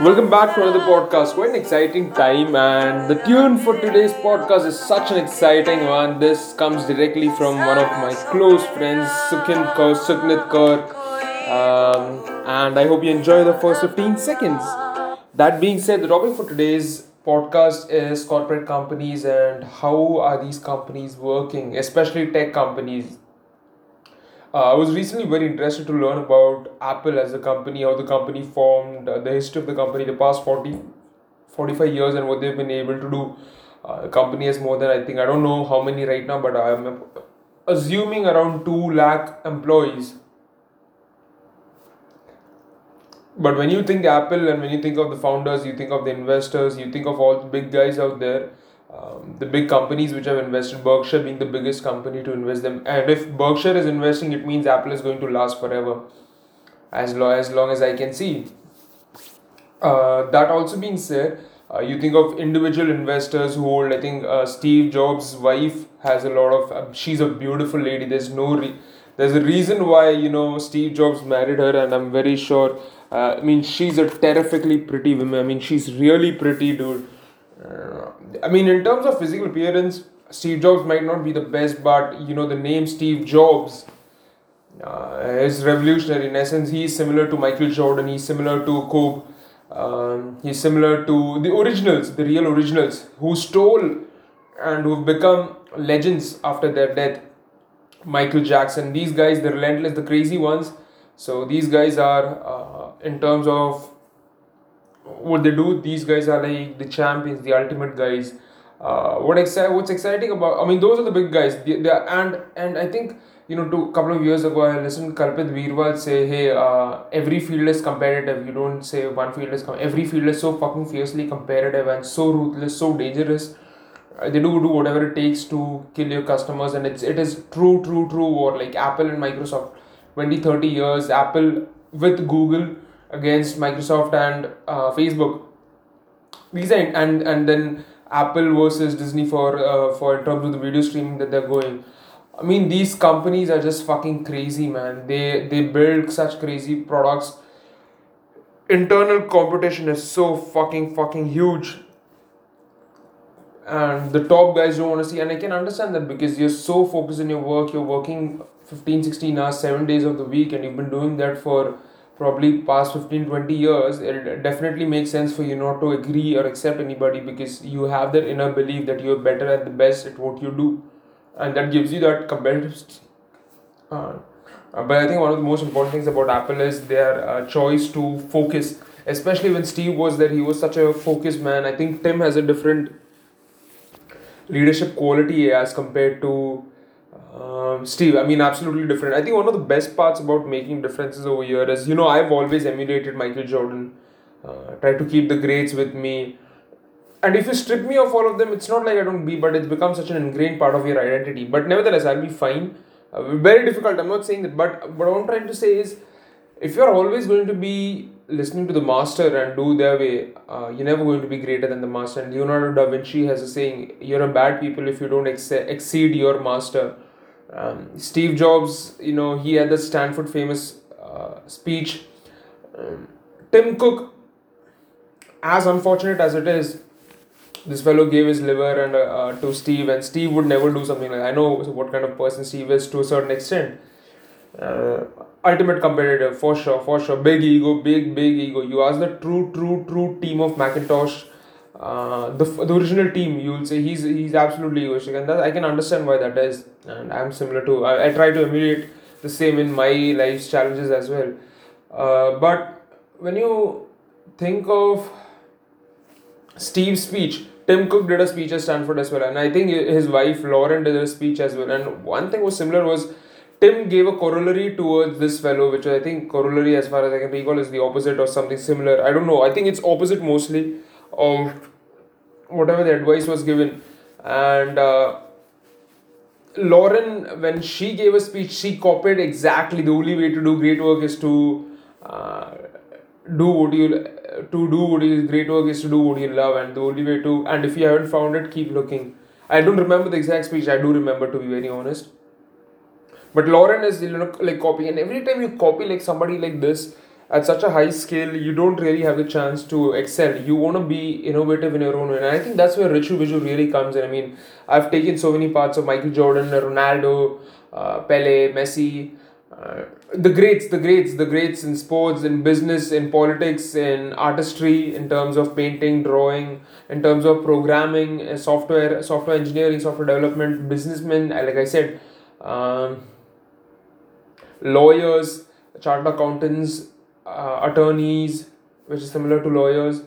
Welcome back to another podcast. Quite an exciting time, and the tune for today's podcast is such an exciting one. This comes directly from one of my close friends, Sukhin Kaur, Sukhnit Kaur, um, and I hope you enjoy the first 15 seconds. That being said, the topic for today's podcast is corporate companies and how are these companies working, especially tech companies. Uh, I was recently very interested to learn about Apple as a company, how the company formed, uh, the history of the company, the past 40, 45 years, and what they've been able to do. Uh, the company has more than, I think, I don't know how many right now, but I'm assuming around 2 lakh employees. But when you think Apple and when you think of the founders, you think of the investors, you think of all the big guys out there um, the big companies which have invested, Berkshire being the biggest company to invest them. And if Berkshire is investing, it means Apple is going to last forever, as long as, long as I can see. Uh, that also being said, uh, you think of individual investors who hold. I think uh, Steve Jobs' wife has a lot of. Uh, she's a beautiful lady. There's no. Re- there's a reason why you know Steve Jobs married her, and I'm very sure. Uh, I mean, she's a terrifically pretty woman. I mean, she's really pretty, dude I mean, in terms of physical appearance, Steve Jobs might not be the best, but you know, the name Steve Jobs uh, is revolutionary. In essence, he's similar to Michael Jordan, he's similar to Kobe, um, he's similar to the originals, the real originals, who stole and who've become legends after their death. Michael Jackson, these guys, the relentless, the crazy ones. So, these guys are, uh, in terms of what they do? These guys are like the champions the ultimate guys. Uh, what exci- what's exciting about i mean those are the big guys. They, they are, and and i think you know two couple of years ago i listened kalpit Veerwal say hey uh, every field is competitive. You don't say one field is com- every field is so fucking fiercely competitive and so ruthless so dangerous. Uh, they do do whatever it takes to kill your customers and it's it is true true true war. Like apple and microsoft 20 30 years apple with google against Microsoft and uh, Facebook. These and and then Apple versus Disney for uh, for in terms of the video streaming that they're going. I mean, these companies are just fucking crazy, man. They they build such crazy products. Internal competition is so fucking fucking huge. And the top guys don't want to see, and I can understand that because you're so focused in your work, you're working 15, 16 hours, 7 days of the week, and you've been doing that for probably past 15 20 years it definitely makes sense for you not to agree or accept anybody because you have that inner belief that you're better at the best at what you do. And that gives you that competitive uh, uh, but i think one of the most important things about apple is their uh, choice to focus especially when steve was there he was such a focused man. I think tim has a different leadership quality as compared to um, Steve, I mean, absolutely different. I think one of the best parts about making differences over here is, you know, I've always emulated Michael Jordan, uh, try to keep the greats with me. And if you strip me of all of them, it's not like I don't be, but it's become such an ingrained part of your identity. But nevertheless, I'll be fine. Uh, very difficult, I'm not saying that. But what I'm trying to say is, if you're always going to be listening to the master and do their way, uh, you're never going to be greater than the master. And Leonardo da Vinci has a saying, you're a bad people if you don't ex- exceed your master um, Steve Jobs, you know, he had the Stanford famous uh, speech. Um, Tim Cook, as unfortunate as it is, this fellow gave his liver and uh, to Steve, and Steve would never do something like. I know what kind of person Steve is to a certain extent. Uh, ultimate competitor for sure, for sure. Big ego, big big ego. You ask the true, true, true team of Macintosh uh, the, the original team you will say he's he's absolutely egoistic and that I can understand why that is and I'm similar to I, I try to emulate the same in my life's challenges as well uh, but when you think of Steve's speech Tim Cook did a speech at Stanford as well and I think his wife Lauren did a speech as well and one thing was similar was Tim gave a corollary towards this fellow, which I think corollary, as far as I can recall, is the opposite or something similar. I don't know. I think it's opposite mostly of whatever the advice was given. And uh, lauren when she gave a speech she copied exactly. The only way to do great work is to uh, do what you to do what is great work is to do what you love. And the only way to and if you haven't found it keep looking. I don't remember the exact speech. I do remember to be very honest. But lauren is you know like copying. And every time you copy like somebody like this at such a high scale, you don't really have the chance to excel. You want to be innovative in your own way. And I think that's where Richu Viju really comes in. I mean, I've taken so many parts of Michael Jordan, Ronaldo, uh, Pele, Messi, uh, the greats, the greats, the greats in sports, in business, in politics, in artistry, in terms of painting, drawing, in terms of programming, uh, software, software engineering, software development, businessmen, uh, like I said, um, lawyers, chartered accountants, attorneys, which is similar to lawyers.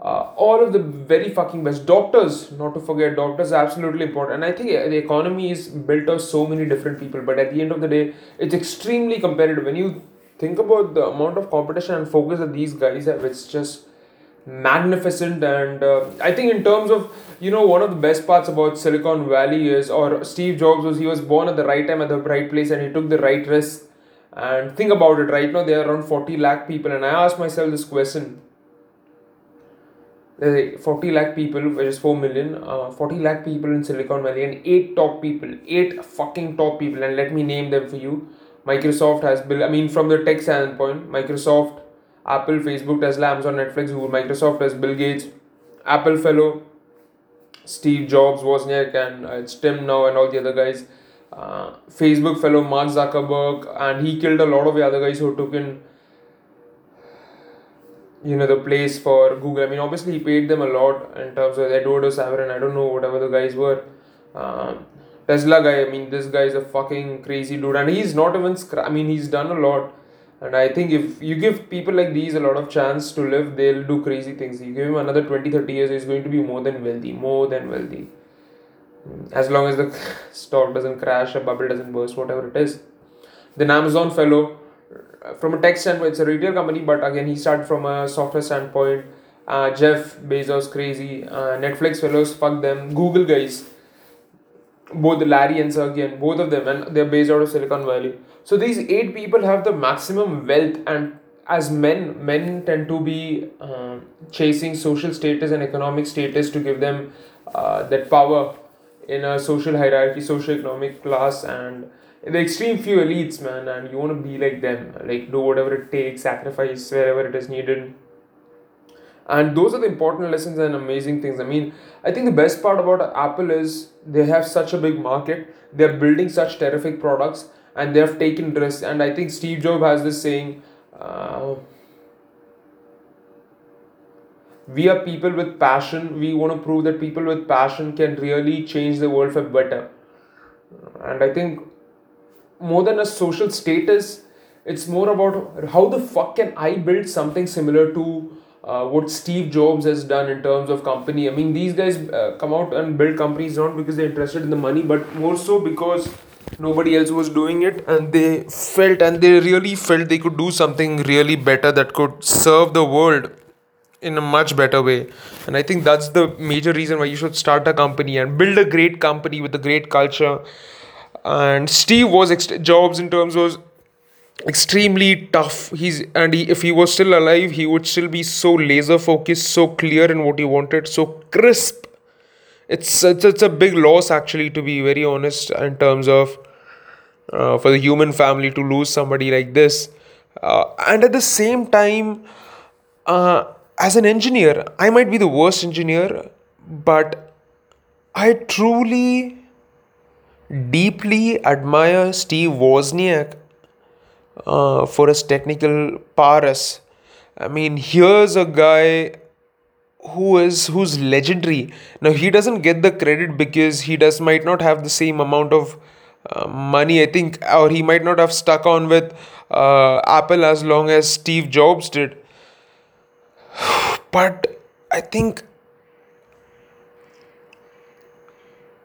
Uh, all of the very fucking best. Doctors not to forget doctors are absolutely important. And i think the economy is built of so many different people but at the end of the day it's extremely competitive. When you think about the amount of competition and focus that these guys have it's just magnificent. And uh, i think in terms of you know one of the best parts about silicon valley is or steve jobs was he was born at the right time at the right place and he took the right risk and think about it right now there are around 40 lakh people and i asked myself this question 40 lakh people, which is 4 million, uh, 40 lakh people in Silicon Valley, and 8 top people, 8 fucking top people, and let me name them for you. Microsoft has Bill, I mean, from the tech standpoint, Microsoft, Apple, Facebook, Tesla, Amazon, Netflix, Google, Microsoft has Bill Gates, Apple fellow, Steve Jobs, Wozniak, and uh, it's Tim now, and all the other guys. Uh, Facebook fellow Mark Zuckerberg, and he killed a lot of the other guys who took in you know the place for Google. I mean, obviously he paid them a lot in terms of Eduardo Saverin. I don't know whatever the guys were. Um, Tesla guy. I mean, this guy is a fucking crazy dude, and he's not even. Scra- I mean, he's done a lot. And I think if you give people like these a lot of chance to live, they'll do crazy things. You give him another 20, 30 years, he's going to be more than wealthy. More than wealthy. As long as the stock doesn't crash, a bubble doesn't burst, whatever it is. Then Amazon fellow, from a tech standpoint, it's a retail company, but again, he started from a software standpoint. Uh, Jeff Bezos, crazy. Uh, Netflix fellows, fuck them. Google guys, both Larry and Sergey, and both of them, and they're based out of Silicon Valley. So these eight people have the maximum wealth, and as men, men tend to be uh, chasing social status and economic status to give them uh, that power in a social hierarchy, social economic class, and the extreme few elites, man, and you want to be like them, like do whatever it takes, sacrifice wherever it is needed. And those are the important lessons and amazing things. I mean, I think the best part about Apple is they have such a big market, they're building such terrific products, and they have taken risks. And I think Steve Jobs has this saying, uh, we are people with passion. We want to prove that people with passion can really change the world for better. And I think more than a social status it's more about how the fuck can i build something similar to uh, what steve jobs has done in terms of company i mean these guys uh, come out and build companies not because they're interested in the money but more so because nobody else was doing it and they felt and they really felt they could do something really better that could serve the world in a much better way and i think that's the major reason why you should start a company and build a great company with a great culture and Steve was Jobs in terms was extremely tough. He's and he, if he was still alive, he would still be so laser focused, so clear in what he wanted, so crisp. It's it's, it's a big loss actually, to be very honest, in terms of uh, for the human family to lose somebody like this. Uh, and at the same time, uh, as an engineer, I might be the worst engineer, but I truly deeply admire Steve Wozniak uh, for his technical prowess. I mean, here's a guy who is who's legendary. Now he doesn't get the credit because he does might not have the same amount of uh, money. I think, or he might not have stuck on with uh, Apple as long as Steve Jobs did. But I think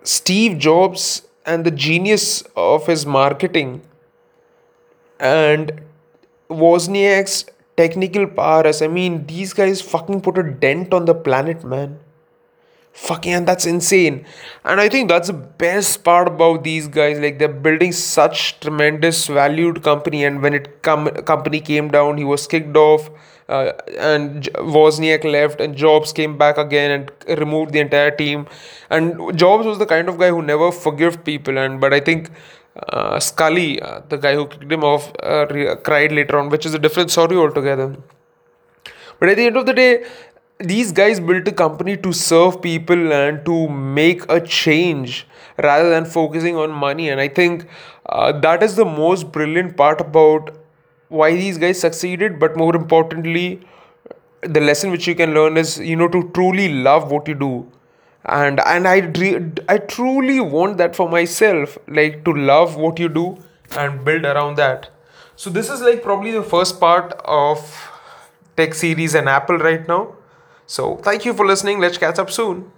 Steve Jobs and the genius of his marketing and Wozniak's technical prowess. I mean, these guys fucking put a dent on the planet, man. Fucking, and that's insane. And I think that's the best part about these guys. Like they're building such tremendous valued company. And when it come company came down, he was kicked off uh, and Wozniak left, and Jobs came back again and removed the entire team. And Jobs was the kind of guy who never forgave people. And but I think uh, Sculley, uh, the guy who kicked him off, uh, re- cried later on, which is a different story altogether. But at the end of the day, these guys built a company to serve people and to make a change rather than focusing on money. And I think uh, that is the most brilliant part about why these guys succeeded. But more importantly, the lesson which you can learn is you know to truly love what you do. And and i i truly want that for myself like to love what you do and build around that. So this is like probably the first part of tech series and apple right now. So thank you for listening. Let's catch up soon